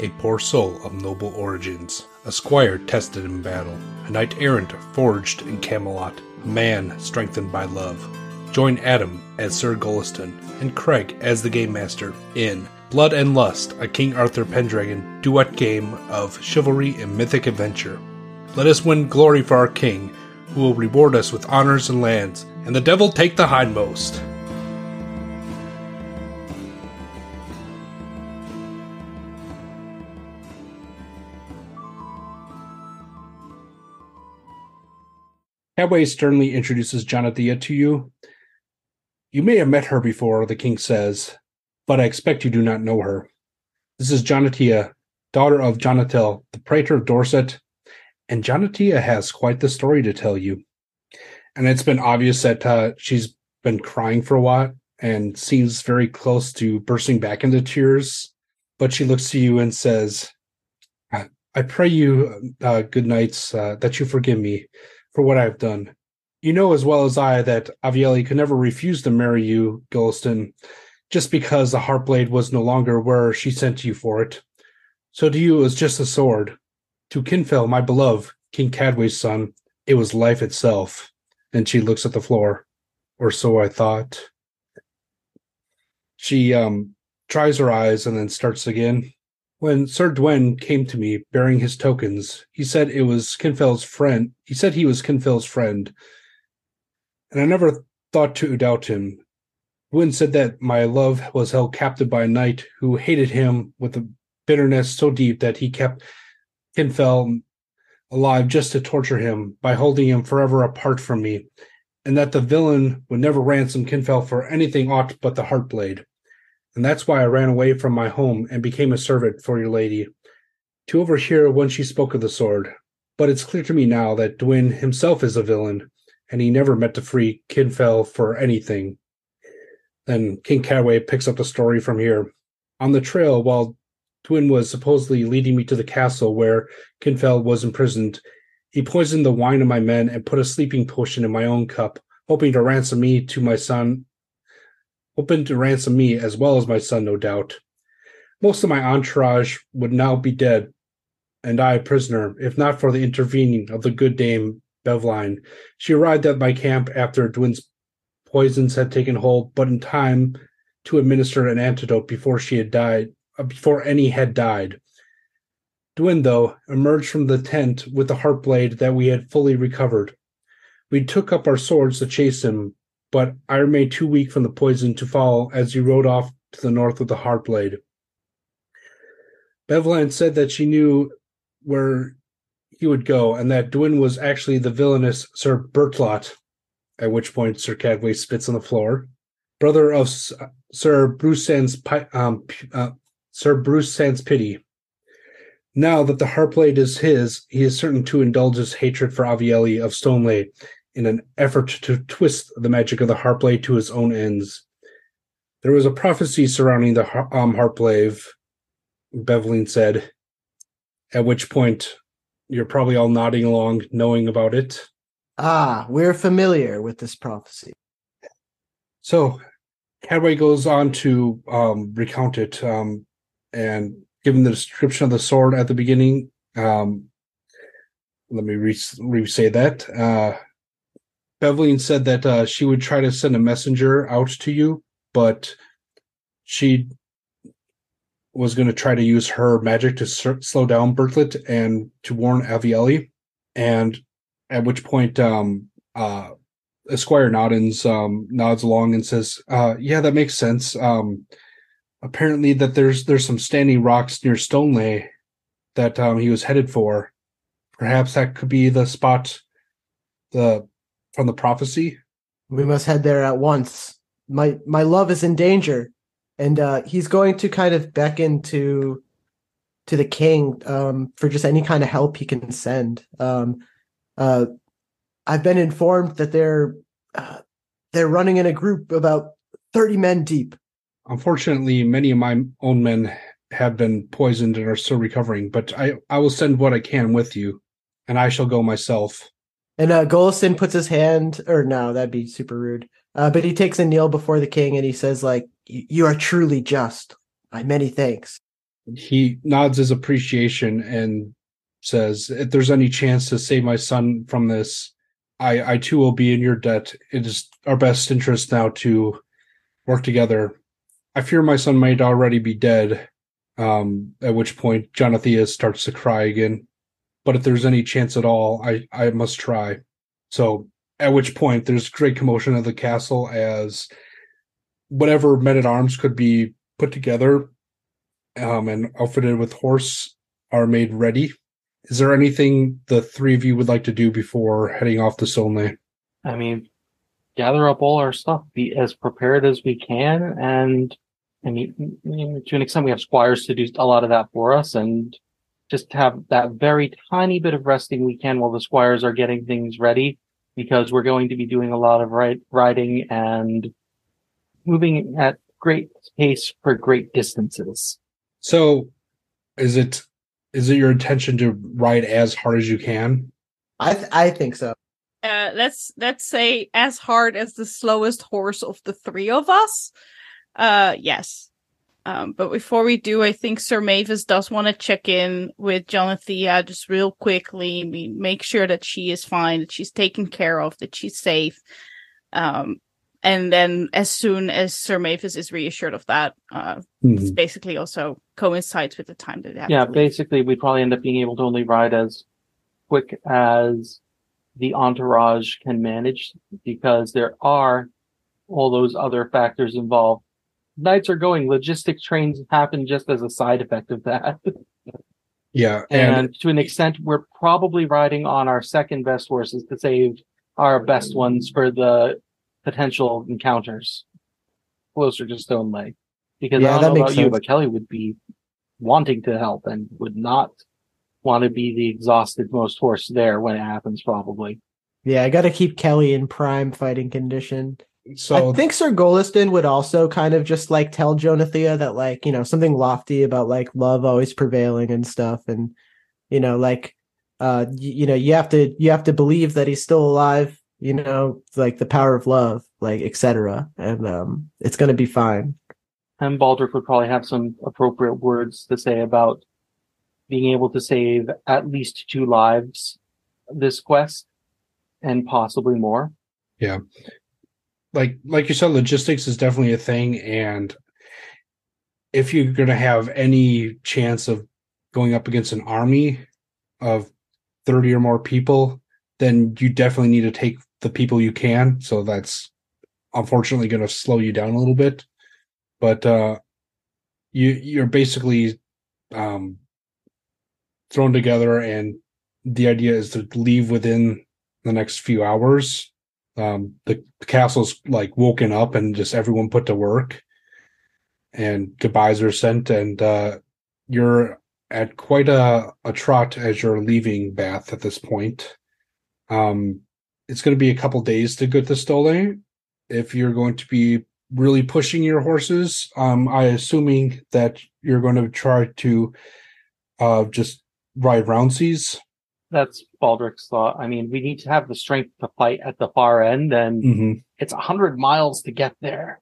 A poor soul of noble origins, a squire tested in battle, a knight errant forged in Camelot, a man strengthened by love. Join Adam as Sir Golliston and Craig as the Game Master in Blood and Lust, a King Arthur Pendragon duet game of chivalry and mythic adventure. Let us win glory for our king, who will reward us with honors and lands, and the devil take the hindmost. Cadway sternly introduces Jonathea to you. You may have met her before, the king says, but I expect you do not know her. This is Jonathea, daughter of Jonatel, the praetor of Dorset, and Jonathea has quite the story to tell you. And it's been obvious that uh, she's been crying for a while and seems very close to bursting back into tears. But she looks to you and says, I pray you, uh, good knights, uh, that you forgive me for what I've done. You know as well as I that Avieli could never refuse to marry you, Golliston, just because the heart blade was no longer where she sent you for it. So to you it was just a sword. To Kinfel, my beloved, King Cadway's son, it was life itself. And she looks at the floor. Or so I thought. She um tries her eyes and then starts again. When Sir Dwyn came to me bearing his tokens, he said it was Kinfel's friend. He said he was Kinfel's friend. And I never thought to doubt him. Dwyn said that my love was held captive by a knight who hated him with a bitterness so deep that he kept Kinfel alive just to torture him by holding him forever apart from me, and that the villain would never ransom Kinfel for anything aught but the Heartblade and that's why I ran away from my home and became a servant for your lady, to overhear when she spoke of the sword. But it's clear to me now that Dwyn himself is a villain, and he never meant to free Kinfel for anything. Then King Cadway picks up the story from here. On the trail, while Dwyn was supposedly leading me to the castle where Kinfel was imprisoned, he poisoned the wine of my men and put a sleeping potion in my own cup, hoping to ransom me to my son hoping to ransom me as well as my son, no doubt. Most of my entourage would now be dead, and I a prisoner, if not for the intervening of the good dame Beveline. She arrived at my camp after Dwyn's poisons had taken hold, but in time to administer an antidote before she had died, uh, before any had died. Dwyn, though, emerged from the tent with the heart blade that we had fully recovered. We took up our swords to chase him, but I remained too weak from the poison to fall as he rode off to the north with the Heartblade. Beveline said that she knew where he would go, and that Dwyn was actually the villainous Sir Bertlot, at which point Sir Cadway spits on the floor, brother of Sir Bruce Sans, um, uh, Sir Bruce Sans Pity. Now that the Heartblade is his, he is certain to indulge his hatred for Avieli of Stoneleigh in an effort to twist the magic of the Heartblade to his own ends. There was a prophecy surrounding the um, Heartblade, Beveline said, at which point you're probably all nodding along, knowing about it. Ah, we're familiar with this prophecy. So, Cadway goes on to um, recount it, um, and given the description of the sword at the beginning, um, let me re- re-say that. Uh, Beveline said that uh, she would try to send a messenger out to you, but she was going to try to use her magic to slow down Bertlot and to warn Avieli. And at which point, um, uh, Esquire Noddins um, nods along and says, uh, "Yeah, that makes sense. Um, apparently, that there's there's some standing rocks near Stoneleigh that um, he was headed for. Perhaps that could be the spot the from the prophecy? We must head there at once. My my love is in danger, and uh, he's going to kind of beckon to to the king um, for just any kind of help he can send. Um, uh, I've been informed that they're uh, they're running in a group about thirty men deep. Unfortunately, many of my own men have been poisoned and are still recovering. But I I will send what I can with you, and I shall go myself. And uh, Golliston puts his hand, or no, that'd be super rude. Uh, but he takes a kneel before the king and he says, like, "You are truly just. My many thanks. He nods his appreciation and says, If there's any chance to save my son from this, I, I too will be in your debt. It is our best interest now to work together. I fear my son might already be dead. Um, at which point Jonathea starts to cry again. But if there's any chance at all, I, I must try. So at which point there's great commotion of the castle as whatever men at arms could be put together um, and outfitted with horse are made ready. Is there anything the three of you would like to do before heading off to Solnay? I mean, gather up all our stuff, be as prepared as we can, and I mean, to an extent, we have squires to do a lot of that for us, and just have that very tiny bit of resting we can while the squires are getting things ready, because we're going to be doing a lot of ride, riding and moving at great pace for great distances. So, is it is it your intention to ride as hard as you can? I th- I think so. Uh, let's let's say as hard as the slowest horse of the three of us. Uh, yes. Um, but before we do, I think Sir Mavis does want to check in with Jonathea just real quickly. We make sure that she is fine, that she's taken care of, that she's safe. Um, and then as soon as Sir Mavis is reassured of that, uh, mm-hmm. it's basically also coincides with the time that. Yeah, basically, we'd probably end up being able to only ride as quick as the entourage can manage because there are all those other factors involved. Knights are going. Logistic trains happen just as a side effect of that. Yeah, and, and to an extent, we're probably riding on our second best horses to save our best ones for the potential encounters closer to Stoneleigh. Because yeah, I don't know about sense. you, but Kelly would be wanting to help and would not want to be the exhausted most horse there when it happens, probably. Yeah, I got to keep Kelly in prime fighting condition. So I think Sir Golliston would also kind of just like tell Jonathea that like, you know, something lofty about like love always prevailing and stuff and you know, like uh you, you know, you have to you have to believe that he's still alive you know, like the power of love, like etc. And um, it's going to be fine. And Baldric would probably have some appropriate words to say about being able to save at least two lives this quest and possibly more. Yeah. Like like you said, logistics is definitely a thing. And if you're gonna have any chance of going up against an army of 30 or more people, then you definitely need to take the people you can. So that's unfortunately going to slow you down a little bit. But uh, you you're basically um, thrown together, and the idea is to leave within the next few hours. Um, the, the castle's like woken up, and just everyone put to work, and goodbyes are sent, and uh, you're at quite a, a trot as you're leaving Bath at this point. Um, it's going to be a couple days to get to Stole. If you're going to be really pushing your horses, um, I assuming that you're going to try to uh, just ride rouncies. That's Baldric's thought. I mean, we need to have the strength to fight at the far end, and mm-hmm. it's a hundred miles to get there.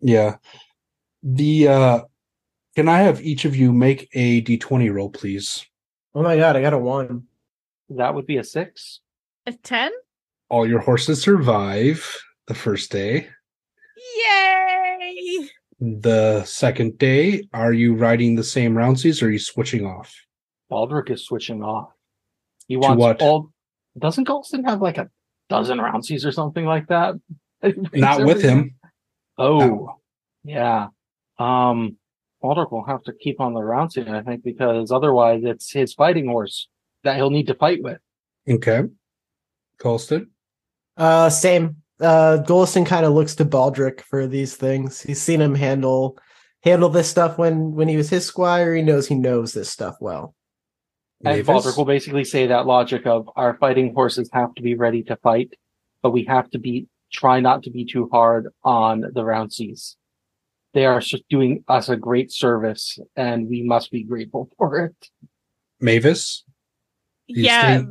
Yeah. The uh can I have each of you make a D twenty roll, please? Oh my god, I got a one. That would be a six. A ten? all your horses survive the first day. Yay! The second day, are you riding the same rouncies or are you switching off? Baldric is switching off. He wants what? all. Doesn't Golston have like a dozen rouncies or something like that? Not with him. Oh, no. yeah. Um, Baldric will have to keep on the rouncy, I think, because otherwise it's his fighting horse that he'll need to fight with. Okay. Colston? Uh, same. Uh, Golliston kind of looks to Baldric for these things. He's seen him handle handle this stuff when when he was his squire. He knows he knows this stuff well. And Baldric will basically say that logic of our fighting horses have to be ready to fight, but we have to be try not to be too hard on the rouncies. They are just doing us a great service, and we must be grateful for it. Mavis, yeah,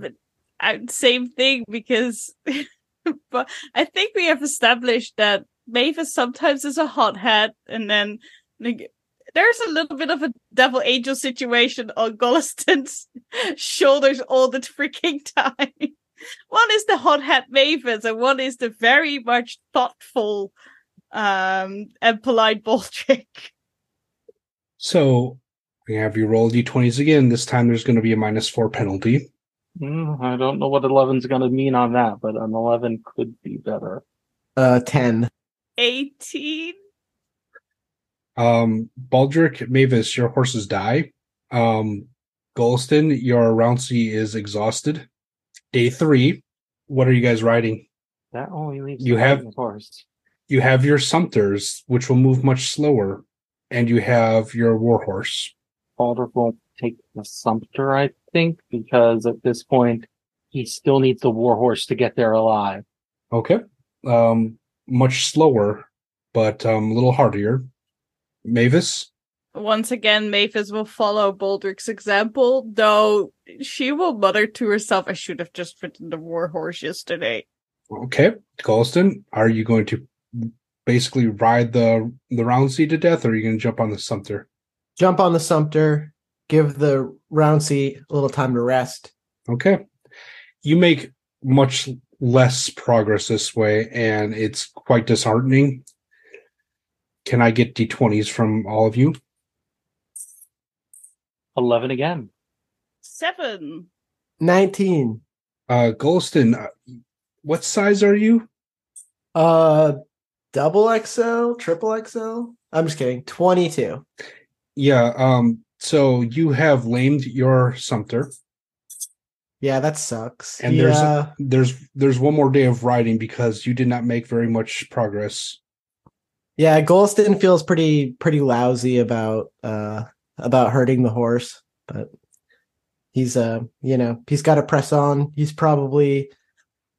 I, uh, same thing because but I think we have established that Mavis sometimes is a hothead, and then like, there's a little bit of a devil angel situation on Golliston's shoulders all the freaking time. one is the hot hothead Mavis, and one is the very much thoughtful um and polite Baldric. So we have you roll d20s again. This time there's going to be a minus four penalty. Mm, I don't know what 11's going to mean on that, but an 11 could be better. Uh, ten. 18. Um, Baldric, Mavis, your horses die. Um, Golston, your Rouncy is exhausted. Day three. What are you guys riding? That only leaves You have- horse. You have your Sumpters, which will move much slower, and you have your Warhorse. Baldric won't take the Sumpter, I think, because at this point he still needs the Warhorse to get there alive. Okay. Um, much slower, but um, a little hardier. Mavis. Once again, Mavis will follow Baldric's example, though she will mutter to herself, I should have just ridden the warhorse yesterday. Okay. Golston, are you going to basically ride the the Rouncy to death, or are you going to jump on the Sumpter? Jump on the Sumpter. Give the Rouncy a little time to rest. Okay. You make much less progress this way, and it's quite disheartening. Can I get d20s from all of you? 11 again. Seven. Nineteen. Uh, Golston, uh, what size are you? Uh, double XL, triple XL. I'm just kidding. Twenty-two. Yeah. Um. So you have lamed your Sumpter, Yeah, that sucks. and there's yeah. there's there's one more day of riding because you did not make very much progress. Yeah, Golston feels pretty pretty lousy about uh about hurting the horse, but he's uh you know he's got to press on. He's probably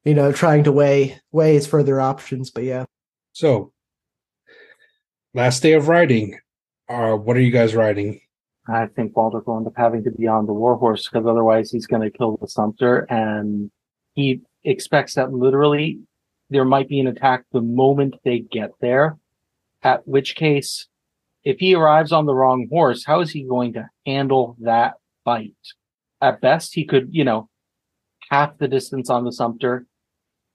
you know trying to weigh weigh his further options, but yeah. So, last day of riding. Uh, what are you guys riding? I think Baldric will end up having to be on the Warhorse because otherwise he's going to kill the Sumpter and he expects that literally there might be an attack the moment they get there. At which case, if he arrives on the wrong horse, how is he going to handle that fight? At best, he could, you know, half the distance on the Sumpter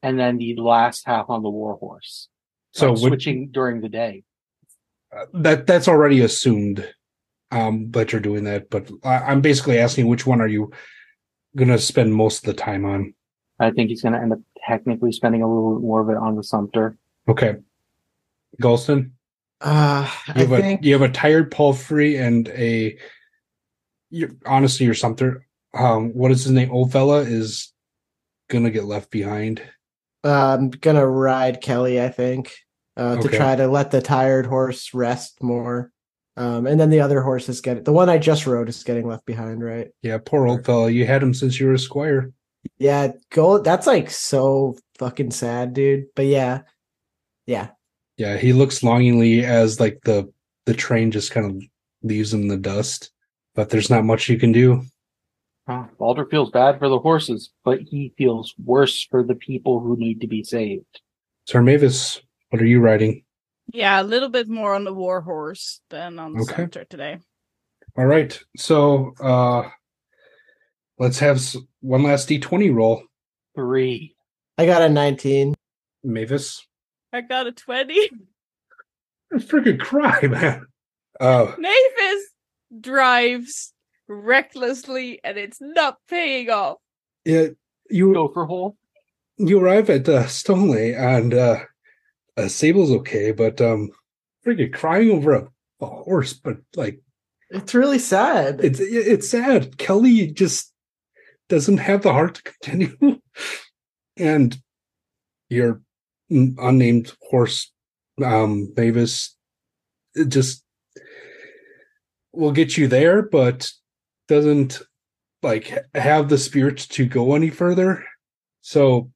and then the last half on the Warhorse. So like would- switching during the day. uh, that that's already assumed um that you're doing that but I, i'm basically asking which one are you gonna spend most of the time on I think he's going to end up technically spending a little bit more of it on the Sumpter. okay Golston, Uh you have a think you have a tired palfrey and a you honestly your Sumpter um what is his name old fella is gonna get left behind uh, I'm gonna ride Kelly, I think. Uh to try to let the tired horse rest more. Um and then the other horse is getting the one I just rode is getting left behind, right? yeah poor old fella you had him since you were a squire Yeah, go that's like so fucking sad, dude. But yeah. Yeah. Yeah he looks longingly as like the the train just kind of leaves him in the dust but there's not much you can do Uh, Balder feels bad for the horses, but he feels worse for the people who need to be saved. Sir Mavis, what are you riding? Yeah, a little bit more on the warhorse than on the Okay. Sumpter today. All right. So uh let's have one last D20 roll. Three. I got a 19. Mavis. I got a 20. I Freaking cry, man. Uh Mavis drives recklessly and it's not paying off. yeah, you Gopher hole. you arrive at uh, Stoneleigh and uh, uh Sable's okay, but um freaking crying over a, a horse, but like It's really sad. it's it's sad. Kelly just doesn't have the heart to continue, and your n- unnamed horse, um, Mavis, just will get you there, but doesn't like have the spirit to go any further. So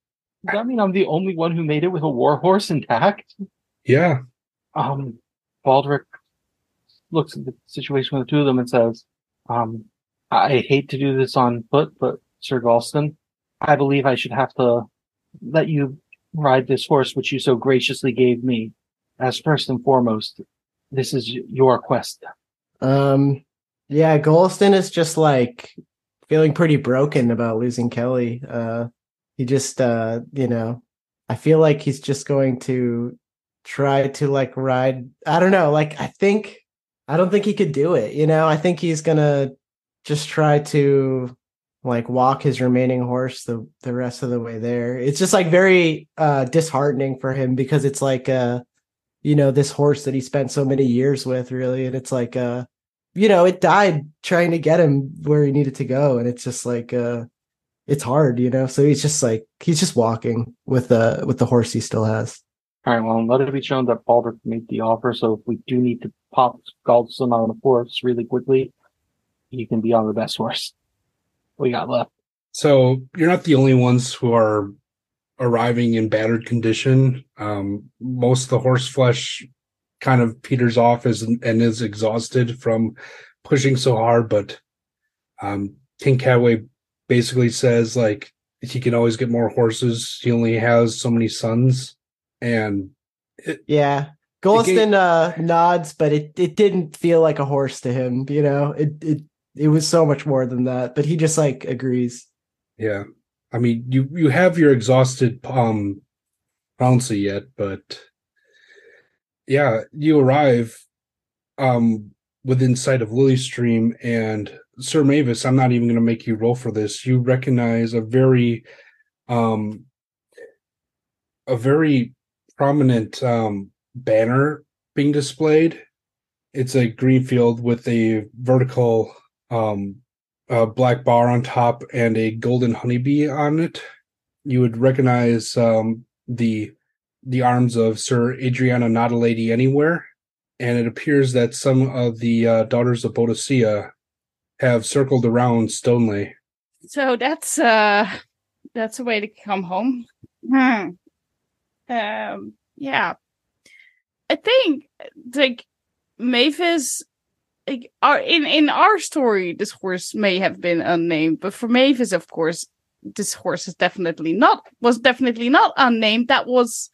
Does that mean I'm the only one who made it with a war horse intact? yeah, Um, Baldric looks at the situation with the two of them and says, um, I hate to do this on foot, but Sir Galston, I believe I should have to let you ride this horse which you so graciously gave me. As first and foremost, this is your quest. Um, yeah, Golston is just like feeling pretty broken about losing Kelly. Uh, he just, uh, you know, I feel like he's just going to try to like ride. I don't know. Like, I think, I don't think he could do it. You know, I think he's gonna just try to like walk his remaining horse the the rest of the way there. It's just like very uh disheartening for him because it's like uh you know this horse that he spent so many years with really. And it's like uh you know it died trying to get him where he needed to go. And it's just like uh it's hard you know? So he's just like he's just walking with uh with the horse he still has. All right, well, let it be shown that Balder made the offer, so if we do need to pop Galdston on the horse really quickly, he can be on the best horse we got left. So you're not the only ones who are arriving in battered condition. Um, most of the horse flesh kind of peters off as, and is exhausted from pushing so hard. But um, King Cadway basically says like he can always get more horses. He only has so many sons, and yeah Golston uh nods but it it didn't feel like a horse to him you know it it it was so much more than that but he just like agrees yeah, I mean you you have your exhausted um Rouncy yet, but yeah, you arrive um within sight of Lily Stream and Sir Mavis, I'm not even going to make you roll for this. You recognize a very um a very prominent um banner being displayed. It's a green field with a vertical um uh, black bar on top and a golden honeybee on it. You would recognize um the the arms of Sir Adriana Not a Lady Anywhere, and it appears that some of the uh, daughters of Boadicea have circled around Stoneleigh. So that's uh that's a way to come home. Hmm. Um yeah. I think like Mavis like our in in our story this horse may have been unnamed, but for Mavis of course this horse is definitely not was definitely not unnamed. That was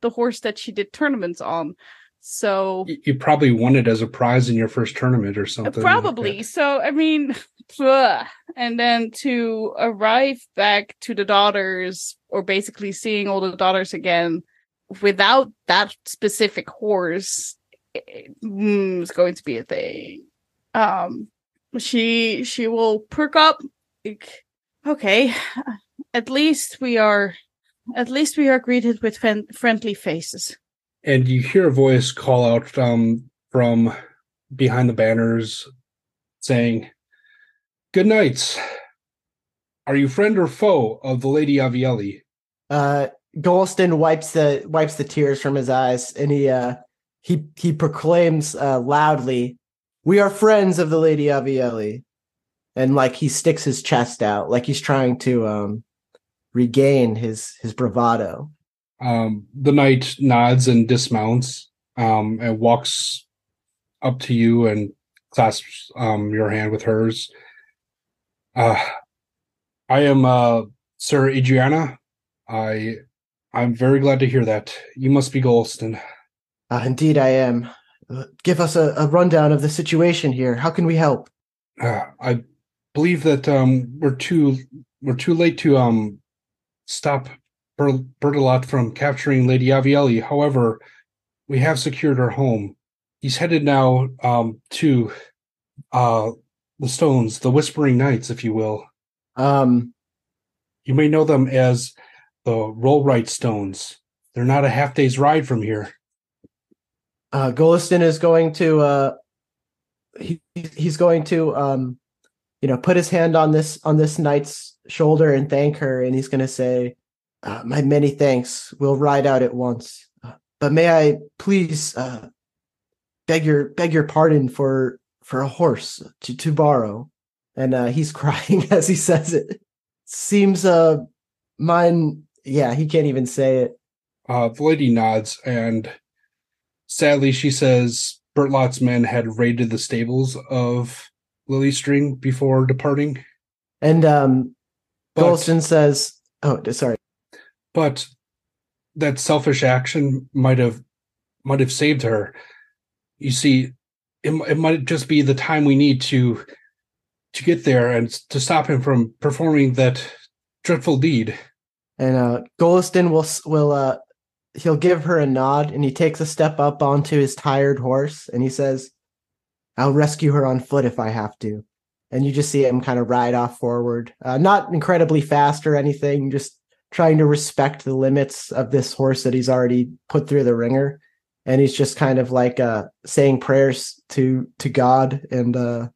the horse that she did tournaments on. So You probably won it as a prize in your first tournament or Uh, something. Probably. that. so, I mean, and then to arrive back to the daughters, or basically seeing all the daughters again without that specific horse, is going to be a thing. Um, she she will perk up. like, Okay, at least we are, at least we are greeted with fen- friendly faces. and you hear a voice call out um, from behind the banners saying, Good night. Are you friend or foe of the Lady Avieli? uh Golston wipes the wipes the tears from his eyes and he uh he he proclaims uh loudly we are friends of the lady avieli and like he sticks his chest out like he's trying to um regain his his bravado Um, the knight nods and dismounts um, and walks up to you and clasps um, your hand with hers. Uh, I am uh, Sir Adriana. I I'm very glad to hear that. You must be Golston. Uh, indeed i am Uh, give us a, a rundown of the situation here how can we help Uh, I believe that um, we're too we're too late to um, stop Ber- Bertolot from capturing Lady Avieli. However, we have secured her home. He's headed now um, to uh, the Stones, the Whispering Knights, if you will. um You may know them as the Rollright Stones. They're not a half day's ride from here. Uh Golliston is going to uh he he's going to um you know put his hand on this on this knight's shoulder and thank her. And he's going to say uh, my many thanks. We'll ride out at once. Uh, but may i please uh beg your beg your pardon for for a horse to to borrow? And uh he's crying as he says it. Seems uh mine yeah he can't even say it. Uh, the lady nods, and sadly, she says Bertlot's men had raided the stables of Lily String before departing. and um But, Golston says oh sorry but that selfish action might have might have saved her. You see, it, it might just be the time we need to to get there and to stop him from performing that dreadful deed. And uh Golliston will will uh he'll give her a nod and he takes a step up onto his tired horse and he says, I'll rescue her on foot if I have to. And you just see him kind of ride off forward. Uh, not incredibly fast or anything, just trying to respect the limits of this horse that he's already put through the ringer. And he's just kind of like uh saying prayers to to God and uh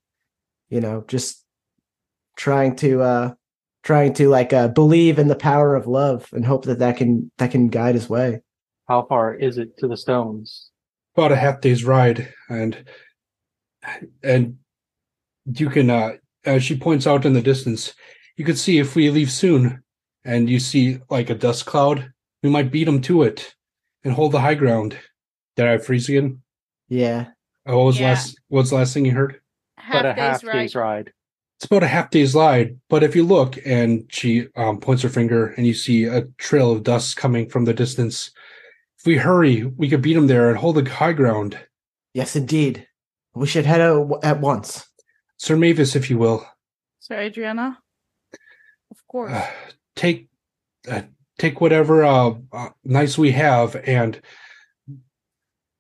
you know, just trying to uh trying to like uh believe in the power of love and hope that that can that can guide his way. How far is it to the stones? About a half day's ride, and and you can uh as she points out in the distance, you could see if we leave soon and you see like a dust cloud, we might beat them to it and hold the high ground. Did I freeze again? Yeah. Oh, what was Yeah. last what's the last thing you heard? Half but a days half right. day's ride. It's about a half day's ride, but if you look and she um, points her finger and you see a trail of dust coming from the distance, if we hurry, we could beat them there and hold the high ground. Yes, indeed. We should head out at once. Sir Mavis, if you will, Sir Adriana? Of course. uh, take uh, take whatever uh, uh, nice we have, and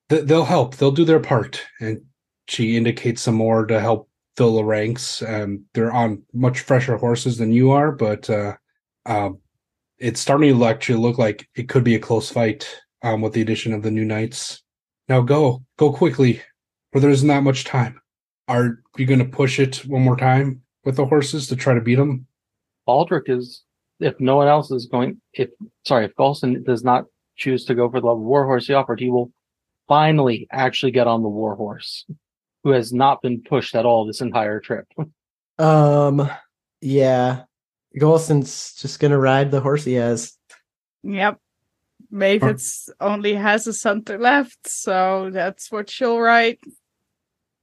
th- they'll help. They'll do their part. And she indicates some more to help fill the ranks. And they're on much fresher horses than you are, but uh, um, it's starting to actually look like it could be a close fight um, with the addition of the new knights. Now go, go quickly, for there is not much time. Are you going to push it one more time with the horses to try to beat them? Baldric is, if no one else is going, if, sorry, if Golson does not choose to go for the warhorse he offered, he will finally actually get on the warhorse, who has not been pushed at all this entire trip. Um yeah. Golson's just gonna ride the horse he has. Yep. Mavis only has a center left, so that's what she'll write.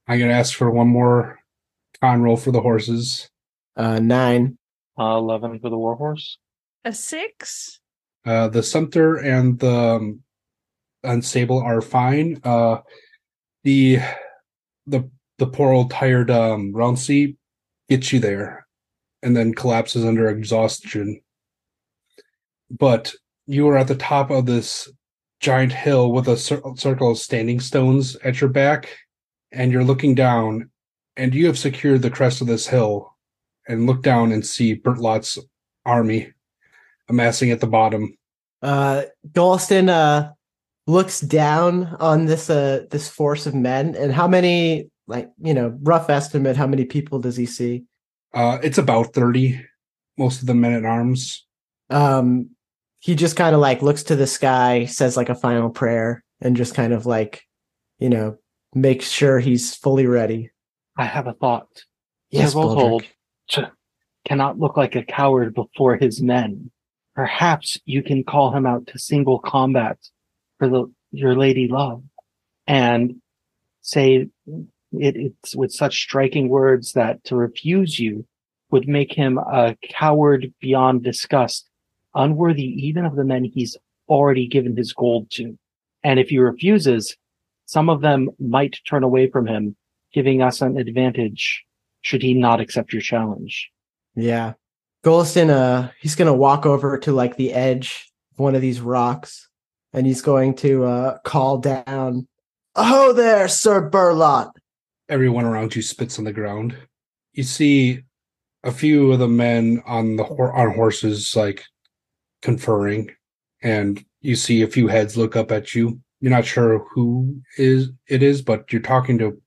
I'm gonna ask for one more con roll for the horses. Uh nine. Uh, 11 for the warhorse. A six? Uh, the Sumpter and the um, Unstable are fine. Uh, the the the poor old tired um, gets you there, and then collapses under exhaustion. But you are at the top of this giant hill with a cir- circle of standing stones at your back, and you're looking down, and you have secured the crest of this hill, and look down and see Bertlot's army amassing at the bottom. Uh Golston uh looks down on this uh this force of men and how many like you know rough estimate how many people does he see Uh, it's about 30, most of the men at arms. um he just kind of like looks to the sky says like a final prayer and just kind of like you know makes sure he's fully ready I have a thought. yes Sir ch- cannot look like a coward before his men. Perhaps you can call him out to single combat for the your lady love, and say it, it's with such striking words that to refuse you would make him a coward beyond disgust, unworthy even of the men he's already given his gold to. And if he refuses, some of them might turn away from him, giving us an advantage should he not accept your challenge. Yeah. Golston, uh, he's gonna walk over to like the edge of one of these rocks and he's going to uh call down, Oh there, Sir Burlot. Everyone around you spits on the ground. You see a few of the men on the on horses like conferring, and you see a few heads look up at you. You're not sure who is it is, but you're talking to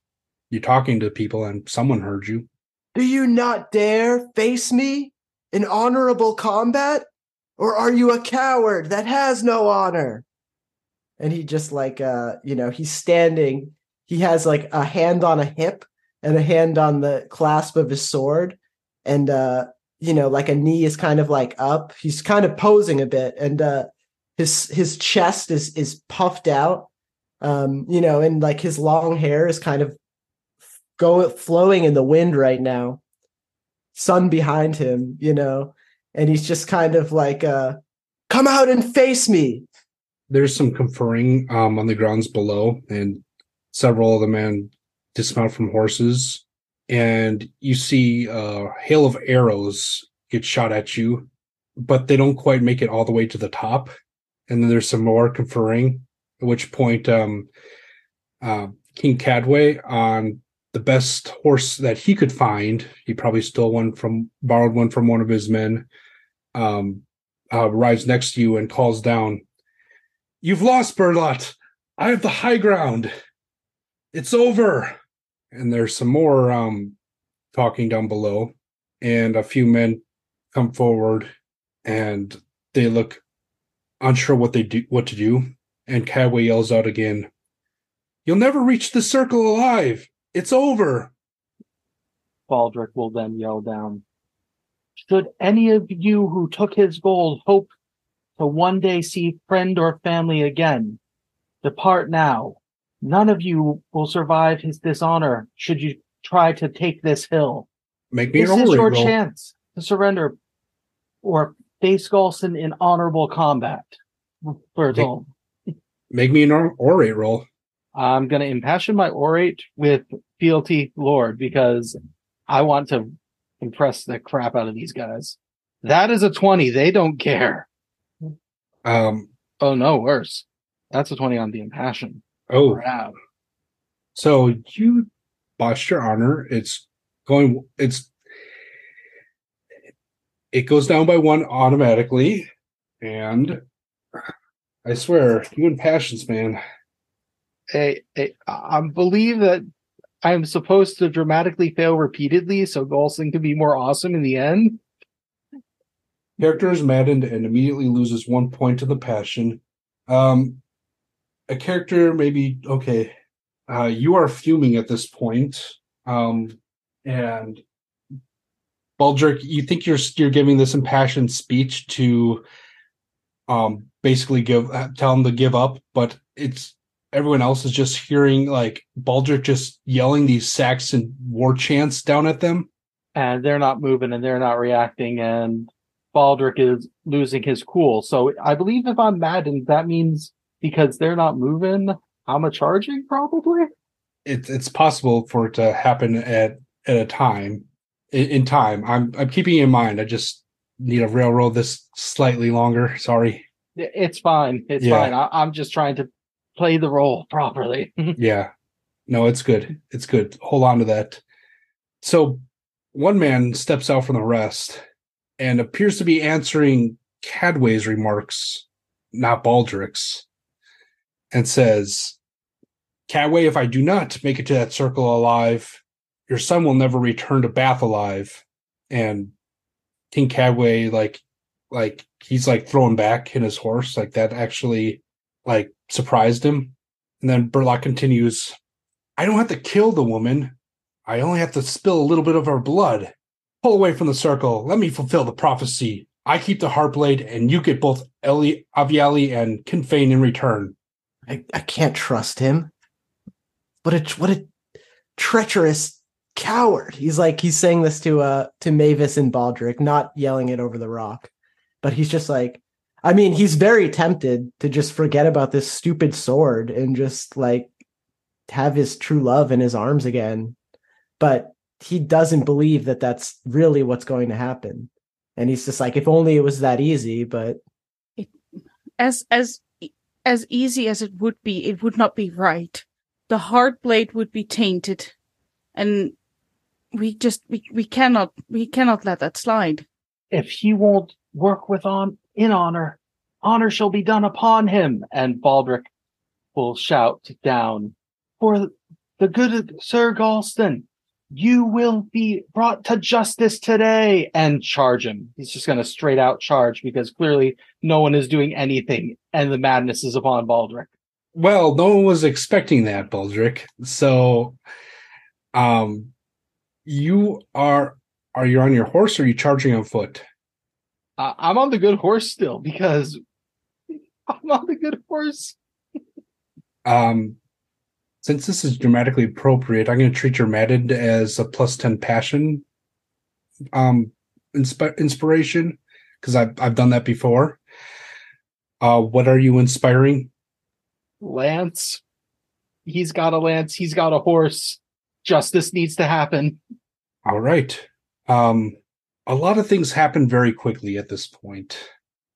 you're talking to people, and someone heard you. Do you not dare face me in honorable combat? Or are you a coward that has no honor? And he just like uh, you know, he's standing, he has like a hand on a hip and a hand on the clasp of his sword, and uh, you know, like a knee is kind of like up. He's kind of posing a bit, and uh his his chest is is puffed out. Um, you know, and like his long hair is kind of go flowing in the wind right now sun behind him you know and he's just kind of like uh come out and face me There's some conferring um, on the grounds below, and several of the men dismount from horses, and you see a hail of arrows get shot at you, but they don't quite make it all the way to the top. And then there's some more conferring, at which point um, uh, King Cadway on the best horse that he could find, he probably stole one from, borrowed one from one of his men, um, uh, rides next to you and calls down, You've lost, Berlot. I have the high ground. It's over. And there's some more um, talking down below, and a few men come forward and they look unsure what they do what to do. And Cadway yells out again, You'll never reach the circle alive. It's over. Baldric will then yell down. Should any of you who took his gold hope to one day see friend or family again, depart now. None of you will survive his dishonor should you try to take this hill. Make me This an is your roll. chance to surrender or face Galston in honorable combat. Take- Make me an or- orate roll. I'm going to impassion my orate with fealty lord because I want to impress the crap out of these guys. That is a 20. They don't care. Um, Oh no, worse. That's a 20 on the impassion. oh, Crap. so you botched your honor. It's going. It's it goes down by one automatically, and I swear, you and passions, man. I, I, I believe that I'm supposed to dramatically fail repeatedly so Golson can be more awesome in the end. Character is maddened and immediately loses one point to the passion. Um, a character maybe okay. Uh, you are fuming at this point, um, and Baldric, you think you're you're giving this impassioned speech to, um, basically give tell him to give up, but it's everyone else is just hearing like Baldric just yelling these Saxon war chants down at them. And they're not moving and they're not reacting and Baldric is losing his cool. So I believe if I'm maddened, that means because they're not moving, I'm a charging probably. it's it's possible for it to happen at at a time in, in time. I'm I'm keeping in mind. I just need to railroad this slightly longer. Sorry. It's fine. It's Yeah. fine. I, I'm just trying to play the role properly. Yeah. No, it's good. It's good. Hold on to that. So one man steps out from the rest and appears to be answering Cadway's remarks, not Baldric's, and says, Cadway, if I do not make it to that circle alive, your son will never return to Bath alive. And King Cadway, like, like he's like thrown back in his horse, like that actually like surprised him. And then Burlock continues, I don't have to kill the woman. I only have to spill a little bit of her blood. Pull away from the circle. Let me fulfill the prophecy. I keep the Heartblade, and you get both Eli, Avieli and Kinfane in return. I, I can't trust him. What a what a treacherous coward. He's like he's saying this to uh to Mavis and Baldric, not yelling it over the rock. But he's just like I mean, he's very tempted to just forget about this stupid sword and just like have his true love in his arms again. But he doesn't believe that that's really what's going to happen. And he's just like if only it was that easy, but as as as easy as it would be, it would not be right. The Heartblade would be tainted, and we just we, we cannot we cannot let that slide. if he won't work with on in honor, honor shall be done upon him. And Baldric will shout down, For the good of Sir Galston, you will be brought to justice today and charge him. He's just going to straight out charge because clearly no one is doing anything and the madness is upon Baldric. Well, no one was expecting that, Baldric. So, um, you are are you on your horse or are you charging on foot? Uh, I'm on the good horse still because I'm on the good horse. Um, since this is dramatically appropriate, I'm going to treat your maddened as a plus ten passion, um, insp- inspiration because I've I've done that before. Uh, what are you inspiring? Lance. He's got a lance. He's got a horse. justice needs to happen. All right. Um, a lot of things happen very quickly at this point.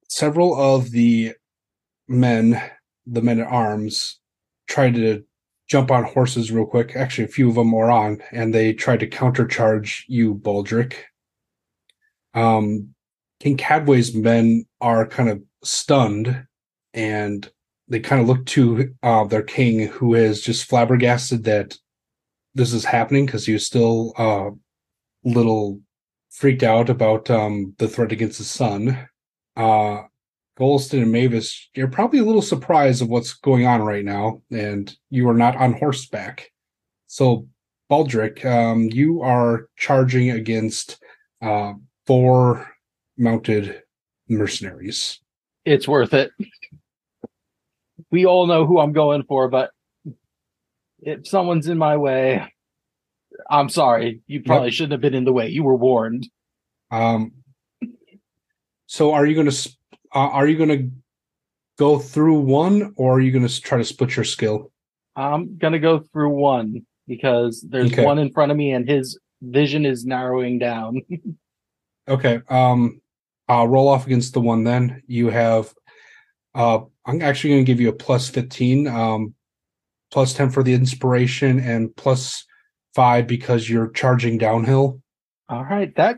Several of the men, the men at arms, tried to jump on horses real quick. Actually, a few of them were on, and they tried to countercharge you, Baldric. Um, King Cadway's men are kind of stunned, and they kind of look to uh, their king, who is just flabbergasted that this is happening because he was still uh, little freaked out about um, the threat against his son. Uh, Golliston and Mavis, you're probably a little surprised of what's going on right now, and you are not on horseback. So, Baldric, um, you are charging against uh, four mounted mercenaries. It's worth it. We all know who I'm going for, but if someone's in my way, I'm sorry. You probably yep. shouldn't have been in the way. You were warned. Um. So, are you going to uh, are you going to go through one, or are you going to try to split your skill? I'm going to go through one because there's okay. one in front of me, and his vision is narrowing down. okay. Um. I'll roll off against the one. Then you have. Uh, I'm actually going to give you a plus fifteen. Um, plus ten for the inspiration, and plus five because you're charging downhill. All right, that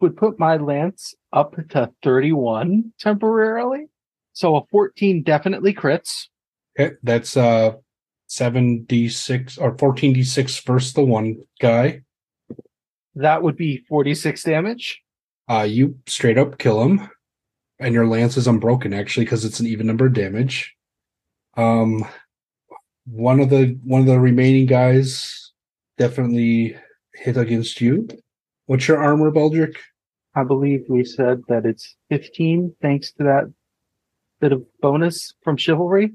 would put my lance up to 31 temporarily. So a 14 definitely crits. Okay, that's uh 7d6 or 14d6 versus the one guy. That would be 46 damage. Uh you straight up kill him. And your lance is unbroken actually because it's an even number of damage. Um one of the one of the remaining guys definitely hit against you. What's your armor, Baldric? I believe we said that it's 15 thanks to that bit of bonus from chivalry.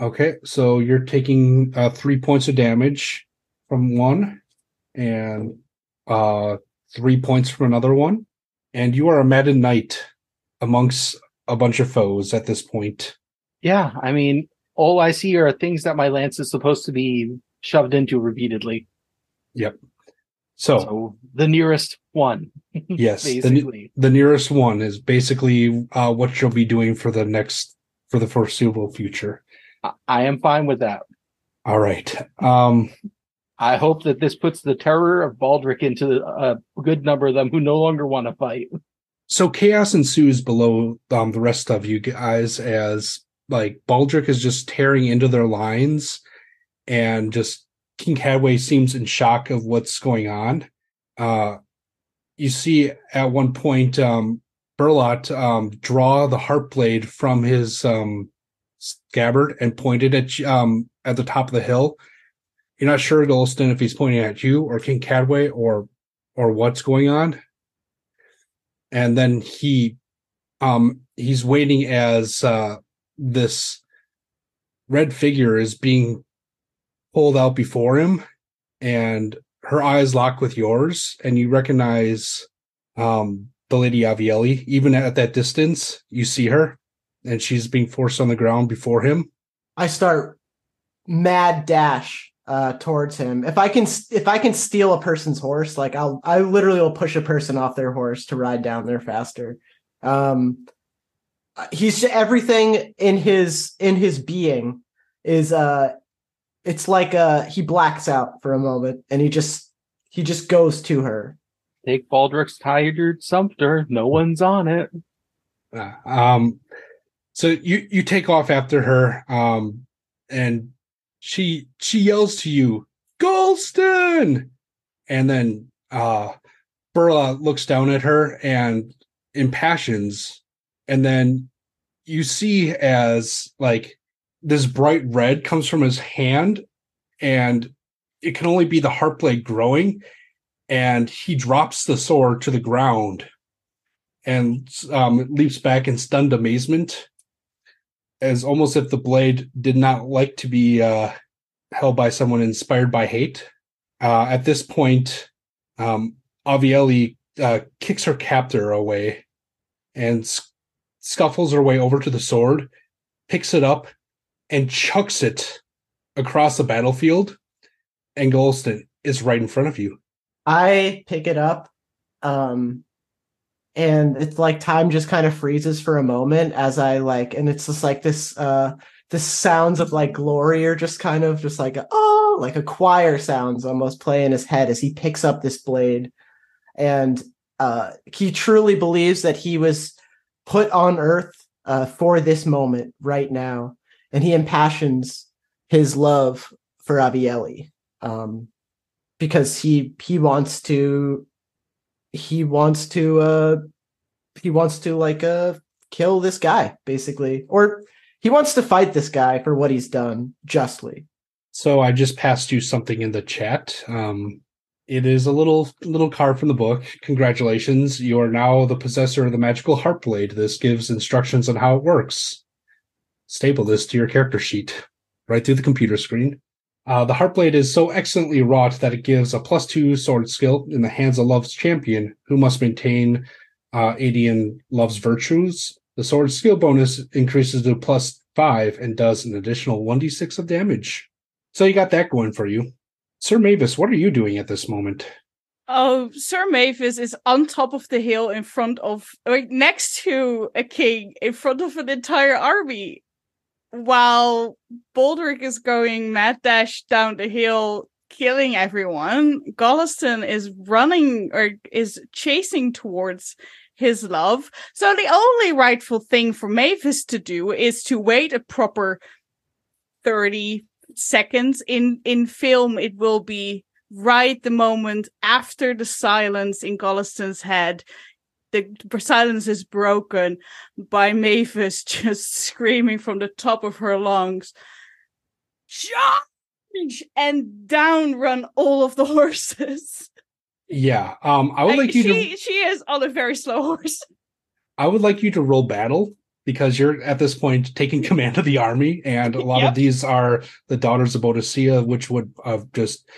Okay, so you're taking uh, three points of damage from one and uh, three points from another one. And you are a maddened knight amongst a bunch of foes at this point. Yeah, I mean, all I see are things that my lance is supposed to be shoved into repeatedly. Yep. So, so the nearest one. yes, the, the nearest one is basically uh, what you'll be doing for the next for the foreseeable future. I am fine with that. All right. Um, I hope that this puts the terror of Baldric into a good number of them who no longer want to fight. So chaos ensues below um, the rest of you guys as like Baldric is just tearing into their lines and just King Cadway seems in shock of what's going on. Uh, you see at one point um, Bertlot um, draw the Heartblade from his um, scabbard and pointed at um, at the top of the hill. You're not sure, Golliston, if he's pointing at you or King Cadway or or what's going on. And then he um he's waiting as uh this red figure is being pulled out before him and her eyes lock with yours and you recognize um, the lady Avieli. Even at that distance, you see her and she's being forced on the ground before him. I start mad dash uh, towards him. If I can, if I can steal a person's horse, like I'll, I literally will push a person off their horse to ride down there faster. Um, he's everything in his in his being is uh it's like uh he blacks out for a moment and he just he just goes to her. Take Baldric's tired sumpter. No one's on it. Uh, um so you you take off after her um and she she yells to you golliston and then uh bertlot looks down at her and impassions and then you see as like this bright red comes from his hand and it can only be the Heartblade growing and he drops the sword to the ground and um, leaps back in stunned amazement as almost if the blade did not like to be uh, held by someone inspired by hate. Uh, at this point um, avieli uh, kicks her captor away and scuffles her way over to the sword picks it up and chucks it across the battlefield. And Golliston, is right in front of you. I pick it up, um, and it's like time just kind of freezes for a moment as I like, and it's just like this, uh, sounds of like glory are just kind of just like oh, like a choir sounds almost play in his head as he picks up this blade, and uh, he truly believes that he was put on Earth uh, for this moment right now, and he impassions his love for Avieli Um, because he he wants to he wants to uh he wants to like uh kill this guy basically or he wants to fight this guy for what he's done justly So I just passed you something in the chat. Um, it is a little little card from the book. Congratulations, you are now the possessor of the magical Heartblade. This gives instructions on how it works. Staple this to your character sheet, right through the computer screen. Uh, the Heartblade is so excellently wrought that it gives a plus two sword skill in the hands of Love's champion, who must maintain uh, Adian Love's virtues. The sword skill bonus increases to plus five and does an additional 1d6 of damage. So you got that going for you. Sir Mavis, what are you doing at this moment? Oh, Sir Mavis is on top of the hill in front of, like, next to a king, in front of an entire army, while Baldric is going mad dash down the hill, killing everyone. Golliston is running or is chasing towards his love. So the only rightful thing for Mavis to do is to wait a proper 30 seconds. In in film, it will be right the moment after the silence in Golliston's head. The silence is broken by Mavis just screaming from the top of her lungs. Charge! And down run all of the horses. Yeah, um, I would Like, like you she to. she is on a very slow horse. I would like you to roll battle because you're at this point taking command of the army, and a lot Yep. of these are the daughters of Boadicea, which would have just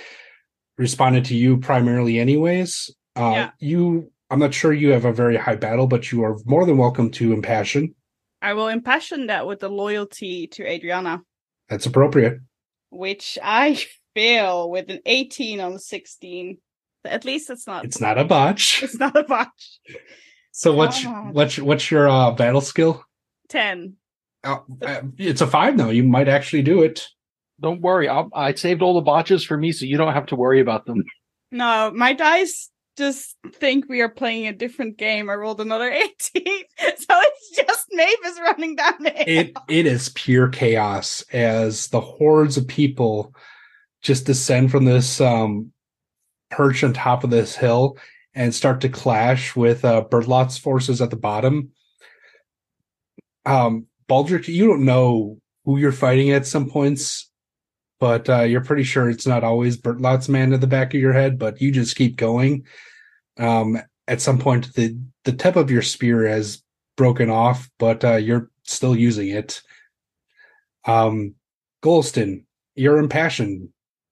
responded to you primarily, anyways. Uh, Yeah. You, I'm not sure you have a very high battle, but you are more than welcome to impassion. I will impassion that with the loyalty to Adriana, That's appropriate. which I fail with an 18 on 16. At least it's not It's not a botch. it's not a botch. So what's Come what's what's your uh, battle skill? 10. Uh, uh, it's a five now. You might actually do it. Don't worry. I'll, I saved all the botches for me, so you don't have to worry about them. No, my dice just think we are playing a different game. I rolled another 18. So it's just Mavis running down the hill. It it is pure chaos as the hordes of people just descend from this um, perch on top of this hill and start to clash with uh, Bertlot's forces at the bottom. Um, Baldric, you don't know who you're fighting at some points, but uh, you're pretty sure it's not always Bertlot's man at the back of your head. But you just keep going. Um, at some point, the the tip of your spear has broken off, but uh, you're still using it. Um, Golliston, you're impassioned.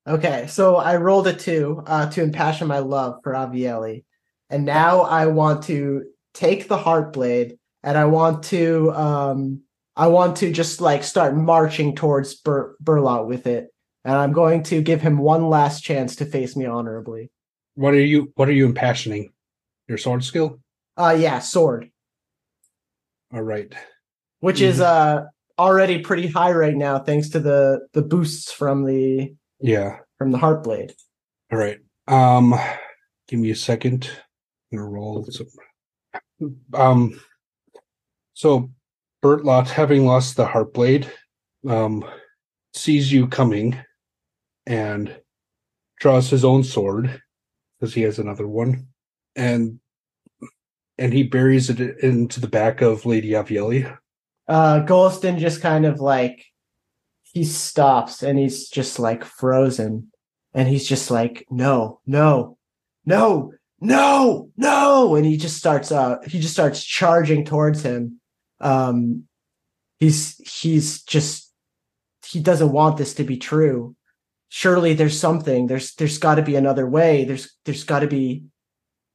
Okay, so I rolled a two uh, to impassion my love for Avieli, and now I want to take the Heartblade and I want to um, I want to just like start marching towards Bur- Bertlot with it, and I'm going to give him one last chance to face me honorably. What are you? What are you impassioning? Your sword skill. Uh, yeah, sword, All right. which is uh already pretty high right now thanks to the the boosts from the Yeah. from the Heartblade. All right. Um, give me a second. I'm gonna roll some. Um, so Bertlot, having lost the Heartblade, um, sees you coming, and draws his own sword because he has another one, and and he buries it into the back of Lady Avieli. uh Golliston just kind of like he stops and he's just like frozen. And he's just like no no no no no! And he just starts uh he just starts charging towards him. Um he's he's just he doesn't want this to be true surely there's something there's there's got to be another way there's there's got to be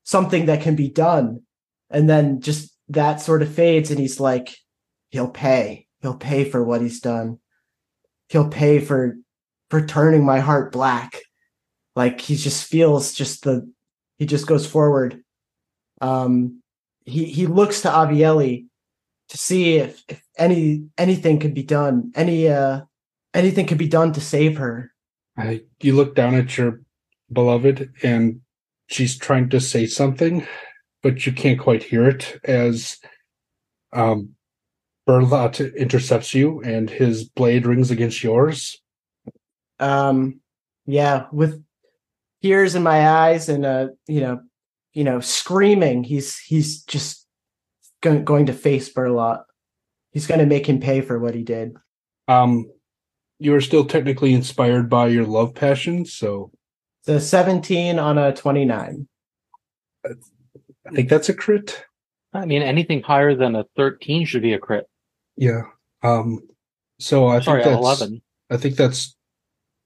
something that can be done and then just that sort of fades and he's like he'll pay he'll pay for what he's done he'll pay for for turning my heart black like he just feels just the he just goes forward. Um, he he looks to Avieli to see if, if any anything could be done, any uh anything could be done to save her. I, you look down at your beloved, and she's trying to say something, but you can't quite hear it as um, Bertlot intercepts you, and his blade rings against yours. Um, yeah, with tears in my eyes and uh, you know, you know, screaming. He's he's just going going to face Bertlot. He's going to make him pay for what he did. Um, you are still technically inspired by your love passion, so The 17 on a 29. I think that's a crit. I mean, anything higher than a 13 should be a crit. Yeah. Um. So I Sorry, think that's 11. I think that's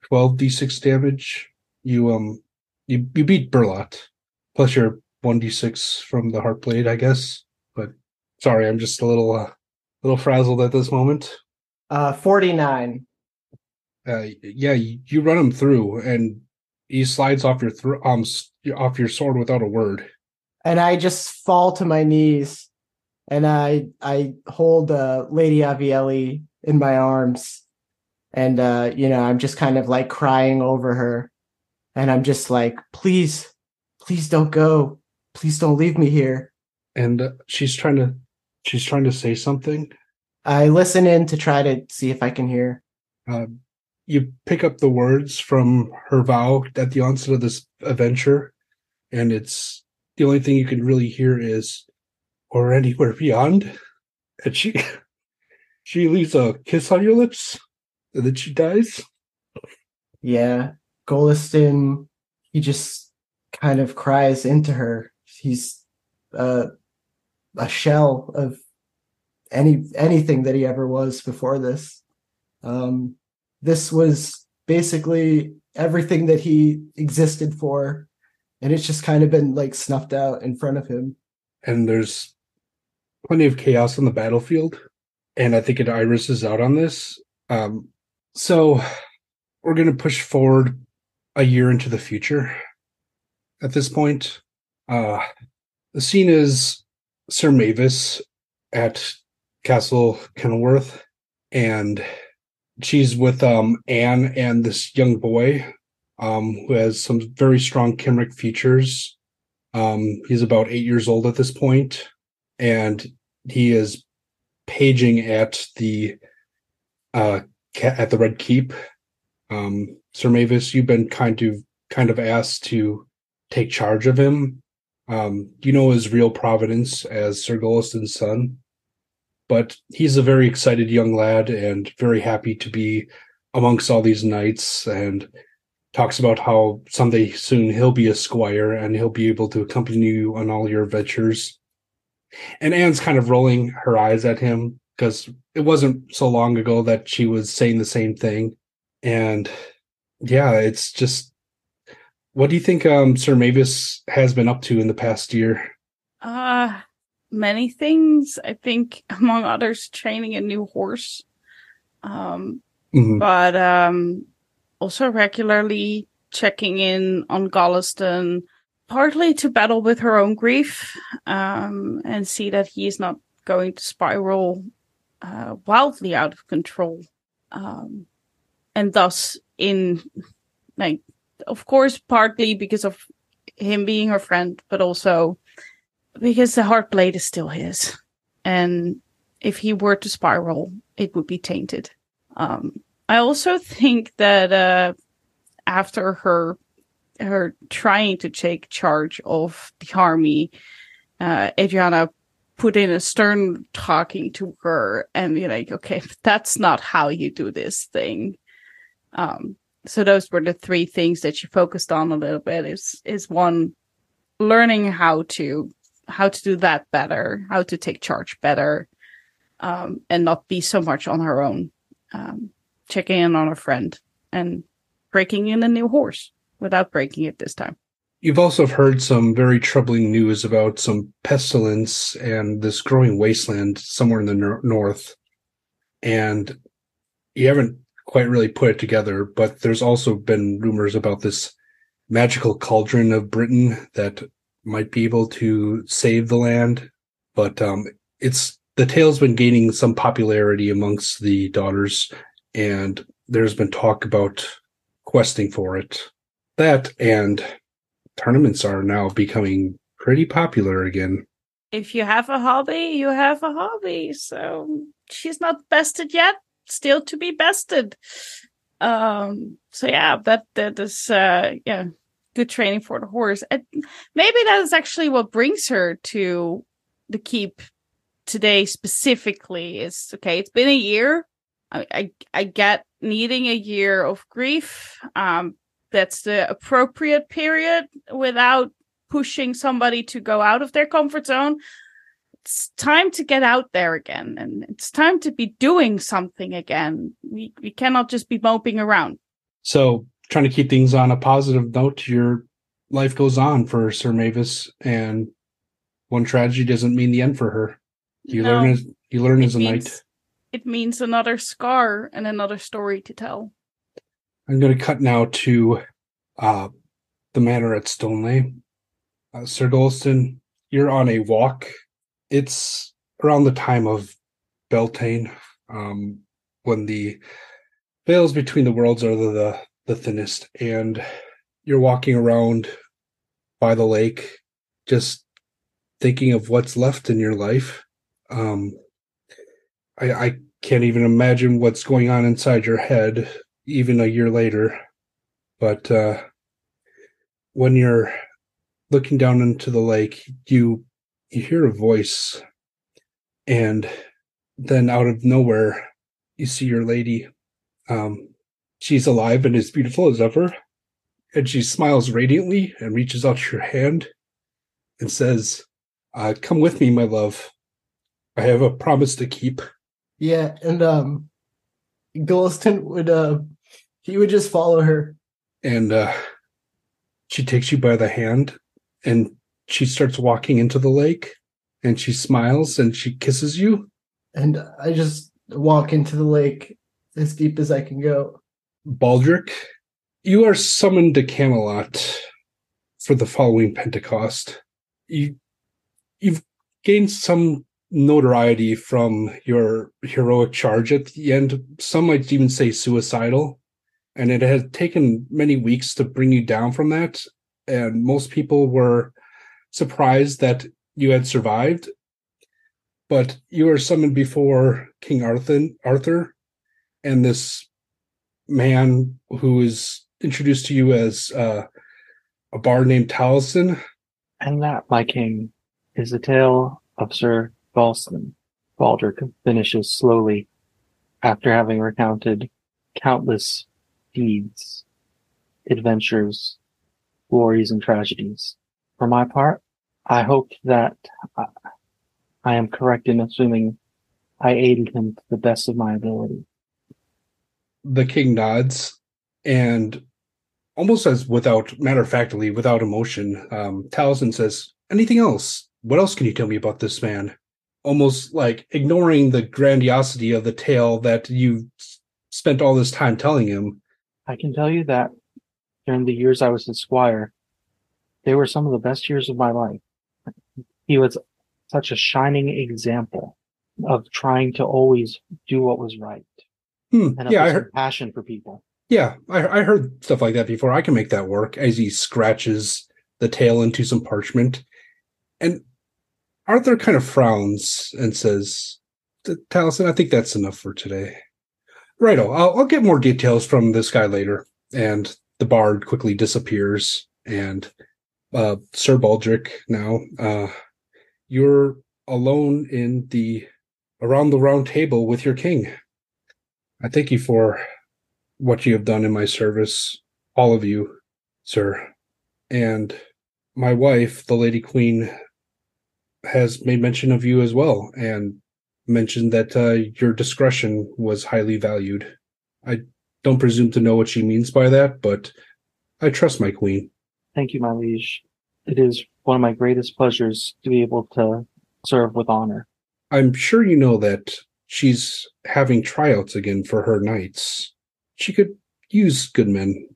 twelve d six damage. You um you you beat Bertlot plus your one d six from the Heartblade, I guess. But sorry, I'm just a little uh, little frazzled at this moment. Uh 49. Uh, yeah, you, you run him through, and he slides off your um off your sword without a word. And I just fall to my knees and I I hold uh Lady Avieli in my arms. And uh, you know, I'm just kind of like crying over her. And I'm just like, please, please don't go. Please don't leave me here. And uh, she's trying to she's trying to say something. I listen in to try to see if I can hear. Uh, you pick up the words from her vow at the onset of this adventure, and it's the only thing you can really hear is or anywhere beyond. And she she leaves a kiss on your lips, and then she dies. Yeah, Golliston, he just kind of cries into her. He's uh, a shell of any anything that he ever was before this. Um, this was basically everything that he existed for, and it's just kind of been like snuffed out in front of him. And there's plenty of chaos on the battlefield, and I think it irises out on this. Um, so we're going to push forward a year into the future. At this point, uh, the scene is Sir Mavis at Castle Kenilworth, and she's with um, Anne and this young boy um, who has some very strong Cymric features. Um, he's about eight years old at this point, and he is paging at the uh, at the Red Keep. Um, Sir Mavis, you've been kind of kind of asked to take charge of him. Um, you know his real providence as Sir Golliston's son, but he's a very excited young lad and very happy to be amongst all these knights and talks about how someday soon he'll be a squire and he'll be able to accompany you on all your adventures. And Anne's kind of rolling her eyes at him because it wasn't so long ago that she was saying the same thing. And yeah, it's just what do you think um Sir Mavis has been up to in the past year? Uh many things. I think among others training a new horse. Um Mhm. but um also regularly checking in on Golliston, partly to battle with her own grief, um, and see that he is not going to spiral uh, wildly out of control. Um, and thus in like of course partly because of him being her friend, but also because the Heartblade is still his. And if he were to spiral, it would be tainted. Um, I also think that uh, after her her trying to take charge of the army, uh, Adriana put in a stern talking to her and be like, okay, that's not how you do this thing. Um, so those were the three things that she focused on a little bit. Is is one learning how to how to do that better, how to take charge better, um, and not be so much on her own. Um, checking in on a friend and breaking in a new horse without breaking it this time. You've also heard some very troubling news about some pestilence and this growing wasteland somewhere in the nor- north. And you haven't quite really put it together, but there's also been rumors about this magical cauldron of Britain that might be able to save the land. But um, it's the tale's been gaining some popularity amongst the daughters, and there's been talk about questing for it. That and tournaments are now becoming pretty popular again. If you have a hobby, you have a hobby. So she's not bested yet, still to be bested. Um, so yeah, that that is uh yeah, good training for the horse. And maybe that is actually what brings her to the keep today specifically is okay, it's been a year. I, I, I get needing a year of grief. Um, that's the appropriate period without pushing somebody to go out of their comfort zone. It's time to get out there again and it's time to be doing something again. We we cannot just be moping around. So trying to keep things on a positive note, your life goes on for Sir Mavis and one tragedy doesn't mean the end for her. You No. learn as you learn as a means- knight. It means another scar and another story to tell. I'm going to cut now to uh, the manor at Stoneleigh. Uh, Sir Golliston, you're on a walk. It's around the time of Beltane, um, when the veils between the worlds are the, the the thinnest, and you're walking around by the lake, just thinking of what's left in your life. Um, I, I can't even imagine what's going on inside your head even a year later. But uh, when you're looking down into the lake, you you hear a voice, and then out of nowhere, you see your lady. Um, she's alive and as beautiful as ever, and she smiles radiantly and reaches out her hand and says, uh, "Come with me, my love. I have a promise to keep." Yeah, and um would uh he would just follow her. and uh, she takes you by the hand and she starts walking into the lake and she smiles and she kisses you And I just walk into the lake as deep as I can go. Baldric you are summoned to camelot for the following pentecost. You you've gained some notoriety from your heroic charge at the end. Some might even say suicidal. And it had taken many weeks to bring you down from that. And most people were surprised that you had survived. But you are summoned before king arthur arthur and this man who is introduced to you as uh, a bard named Taliesin. And that, my king, is the tale of Sir Golliston. Baldric finishes slowly after having recounted countless deeds, adventures, glories, and tragedies. For my part, I hope that I am correct in assuming I aided him to the best of my ability. The king nods and almost as without matter of factly, without emotion, um, Taliesin says, Anything else? What else can you tell me about this man? Almost like ignoring the grandiosity of the tale that you spent all this time telling him. I can tell you that during the years I was his squire, they were some of the best years of my life. He was such a shining example of trying to always do what was right Hmm, and yeah, I heard. passion for people. Yeah, I, I heard stuff like that before. I can make that work as he scratches the tail into some parchment. And Arthur kind of frowns and says, "T- Taliesin, I think that's enough for today. Righto, I'll, I'll get more details from this guy later. And the bard quickly disappears. And uh, Sir Baldric, now, uh, you're alone in the around the round table with your king. I thank you for what you have done in my service, all of you, sir. And my wife, the Lady Queen, has made mention of you as well, and mentioned that uh, your discretion was highly valued. I don't presume to know what she means by that, but I trust my queen. Thank you, my liege. It is one of my greatest pleasures to be able to serve with honor. I'm sure you know that she's having tryouts again for her knights. She could use good men.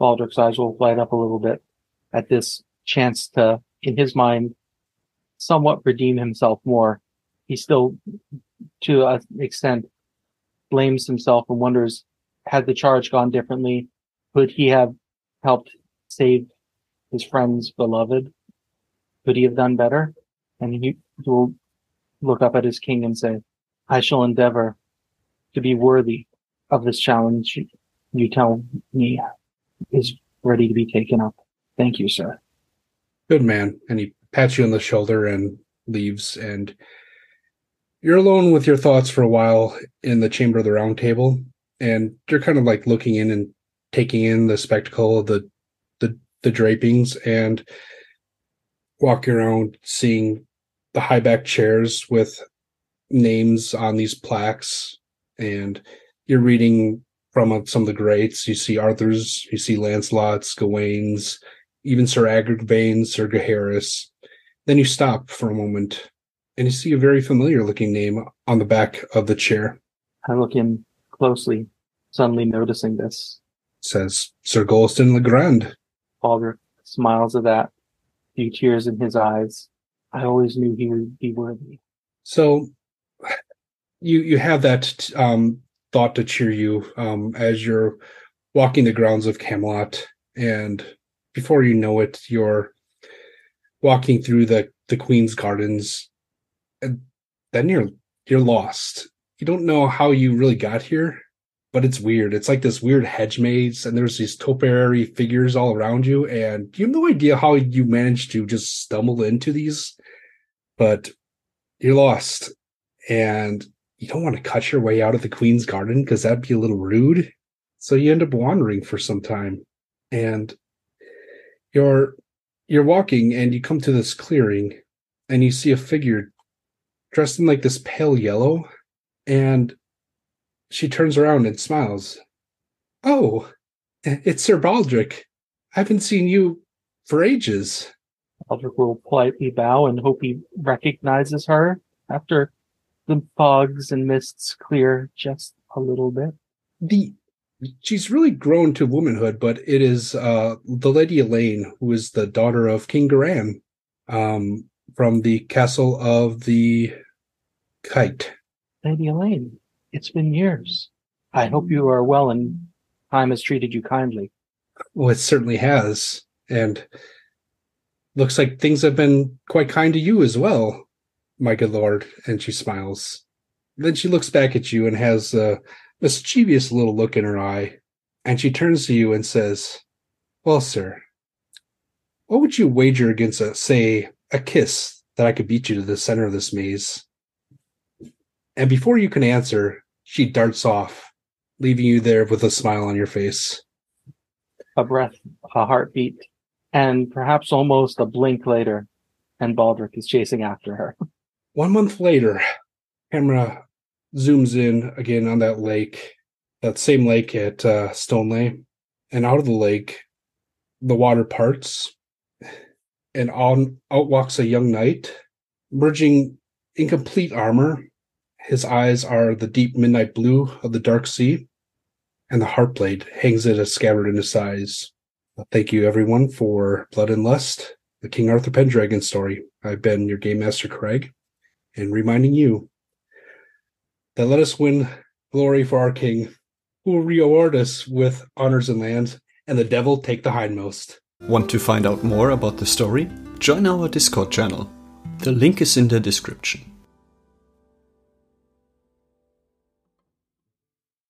Baldric's eyes will light up a little bit at this chance to, in his mind, somewhat redeem himself more. He still, to an extent, blames himself and wonders, had the charge gone differently, could he have helped save his friend's beloved? Could he have done better? And he will look up at his king and say, I shall endeavor to be worthy of this challenge you tell me is ready to be taken up. Thank you, sir. Good man. And he pats you on the shoulder and leaves. And you're alone with your thoughts for a while in the chamber of the round table. And you're kind of like looking in and taking in the spectacle of the the, the drapings and walking around seeing the high back chairs with names on these plaques and you're reading from some of the greats. You see Arthur's, you see Lancelot's, Gawain's, even Sir Agravain's, Sir Gaheris. Then you stop for a moment and you see a very familiar looking name on the back of the chair. I look in closely, suddenly noticing this. It says Sir Golliston Legrand. Baldric smiles at that, few tears in his eyes. I always knew he would be worthy. So you you have that um, thought to cheer you um, as you're walking the grounds of Camelot, and before you know it, you're walking through the the Queen's Gardens, and then you're you're lost. You don't know how you really got here, but it's weird. It's like this weird hedge maze, and there's these topiary figures all around you, and you have no idea how you managed to just stumble into these, but you're lost. And you don't want to cut your way out of the Queen's Garden because that'd be a little rude. So you end up wandering for some time. And you're you're walking and you come to this clearing and you see a figure dressed in like this pale yellow and she turns around and smiles. Oh, it's Sir Baldric. I haven't seen you for ages. Baldric will politely bow and hope he recognizes her after the fogs and mists clear just a little bit. The she's really grown to womanhood, but it is uh, the Lady Elaine, who is the daughter of King Garan, um, from the castle of the Kite. Lady Elaine, it's been years. I hope you are well and time has treated you kindly. Well, it certainly has, and looks like things have been quite kind to you as well my good lord. And she smiles. Then she looks back at you and has a mischievous little look in her eye. And she turns to you and says, Well, sir, what would you wager against a, say, a kiss that I could beat you to the center of this maze? And before you can answer, she darts off, leaving you there with a smile on your face. A breath, a heartbeat, and perhaps almost a blink later, and Baldric is chasing after her. One month later, camera zooms in again on that lake, that same lake at uh, Stoneleigh, and out of the lake, the water parts, and on out walks a young knight, merging in complete armor. His eyes are the deep midnight blue of the dark sea, and the Heartblade hangs at a scabbard in his sides. Thank you, everyone, for Blood and Lust, the King Arthur Pendragon story. I've been your Game Master Craig and reminding you that let us win glory for our King, who will reward us with honors and lands, and the devil take the hindmost. Want to find out more about the story? Join our Discord channel. The link is in the description.